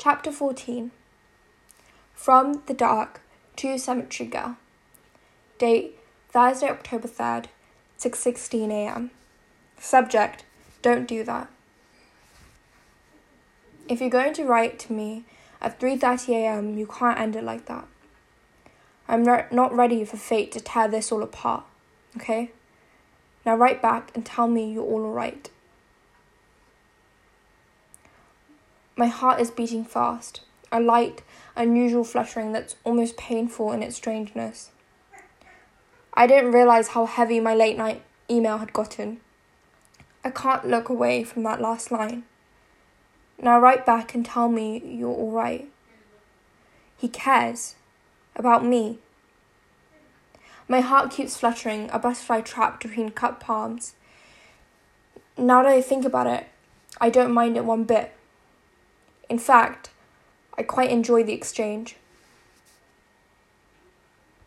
Chapter 14 From the Dark to Cemetery Girl. Date Thursday, October 3rd, 6:16 a.m. Subject: Don't do that. If you're going to write to me at 3:30 a.m., you can't end it like that. I'm not ready for fate to tear this all apart, okay? Now write back and tell me you're all alright. My heart is beating fast, a light, unusual fluttering that's almost painful in its strangeness. I didn't realize how heavy my late night email had gotten. I can't look away from that last line. Now write back and tell me you're all right. He cares about me. My heart keeps fluttering, a butterfly trapped between cut palms. Now that I think about it, I don't mind it one bit. In fact, I quite enjoy the exchange.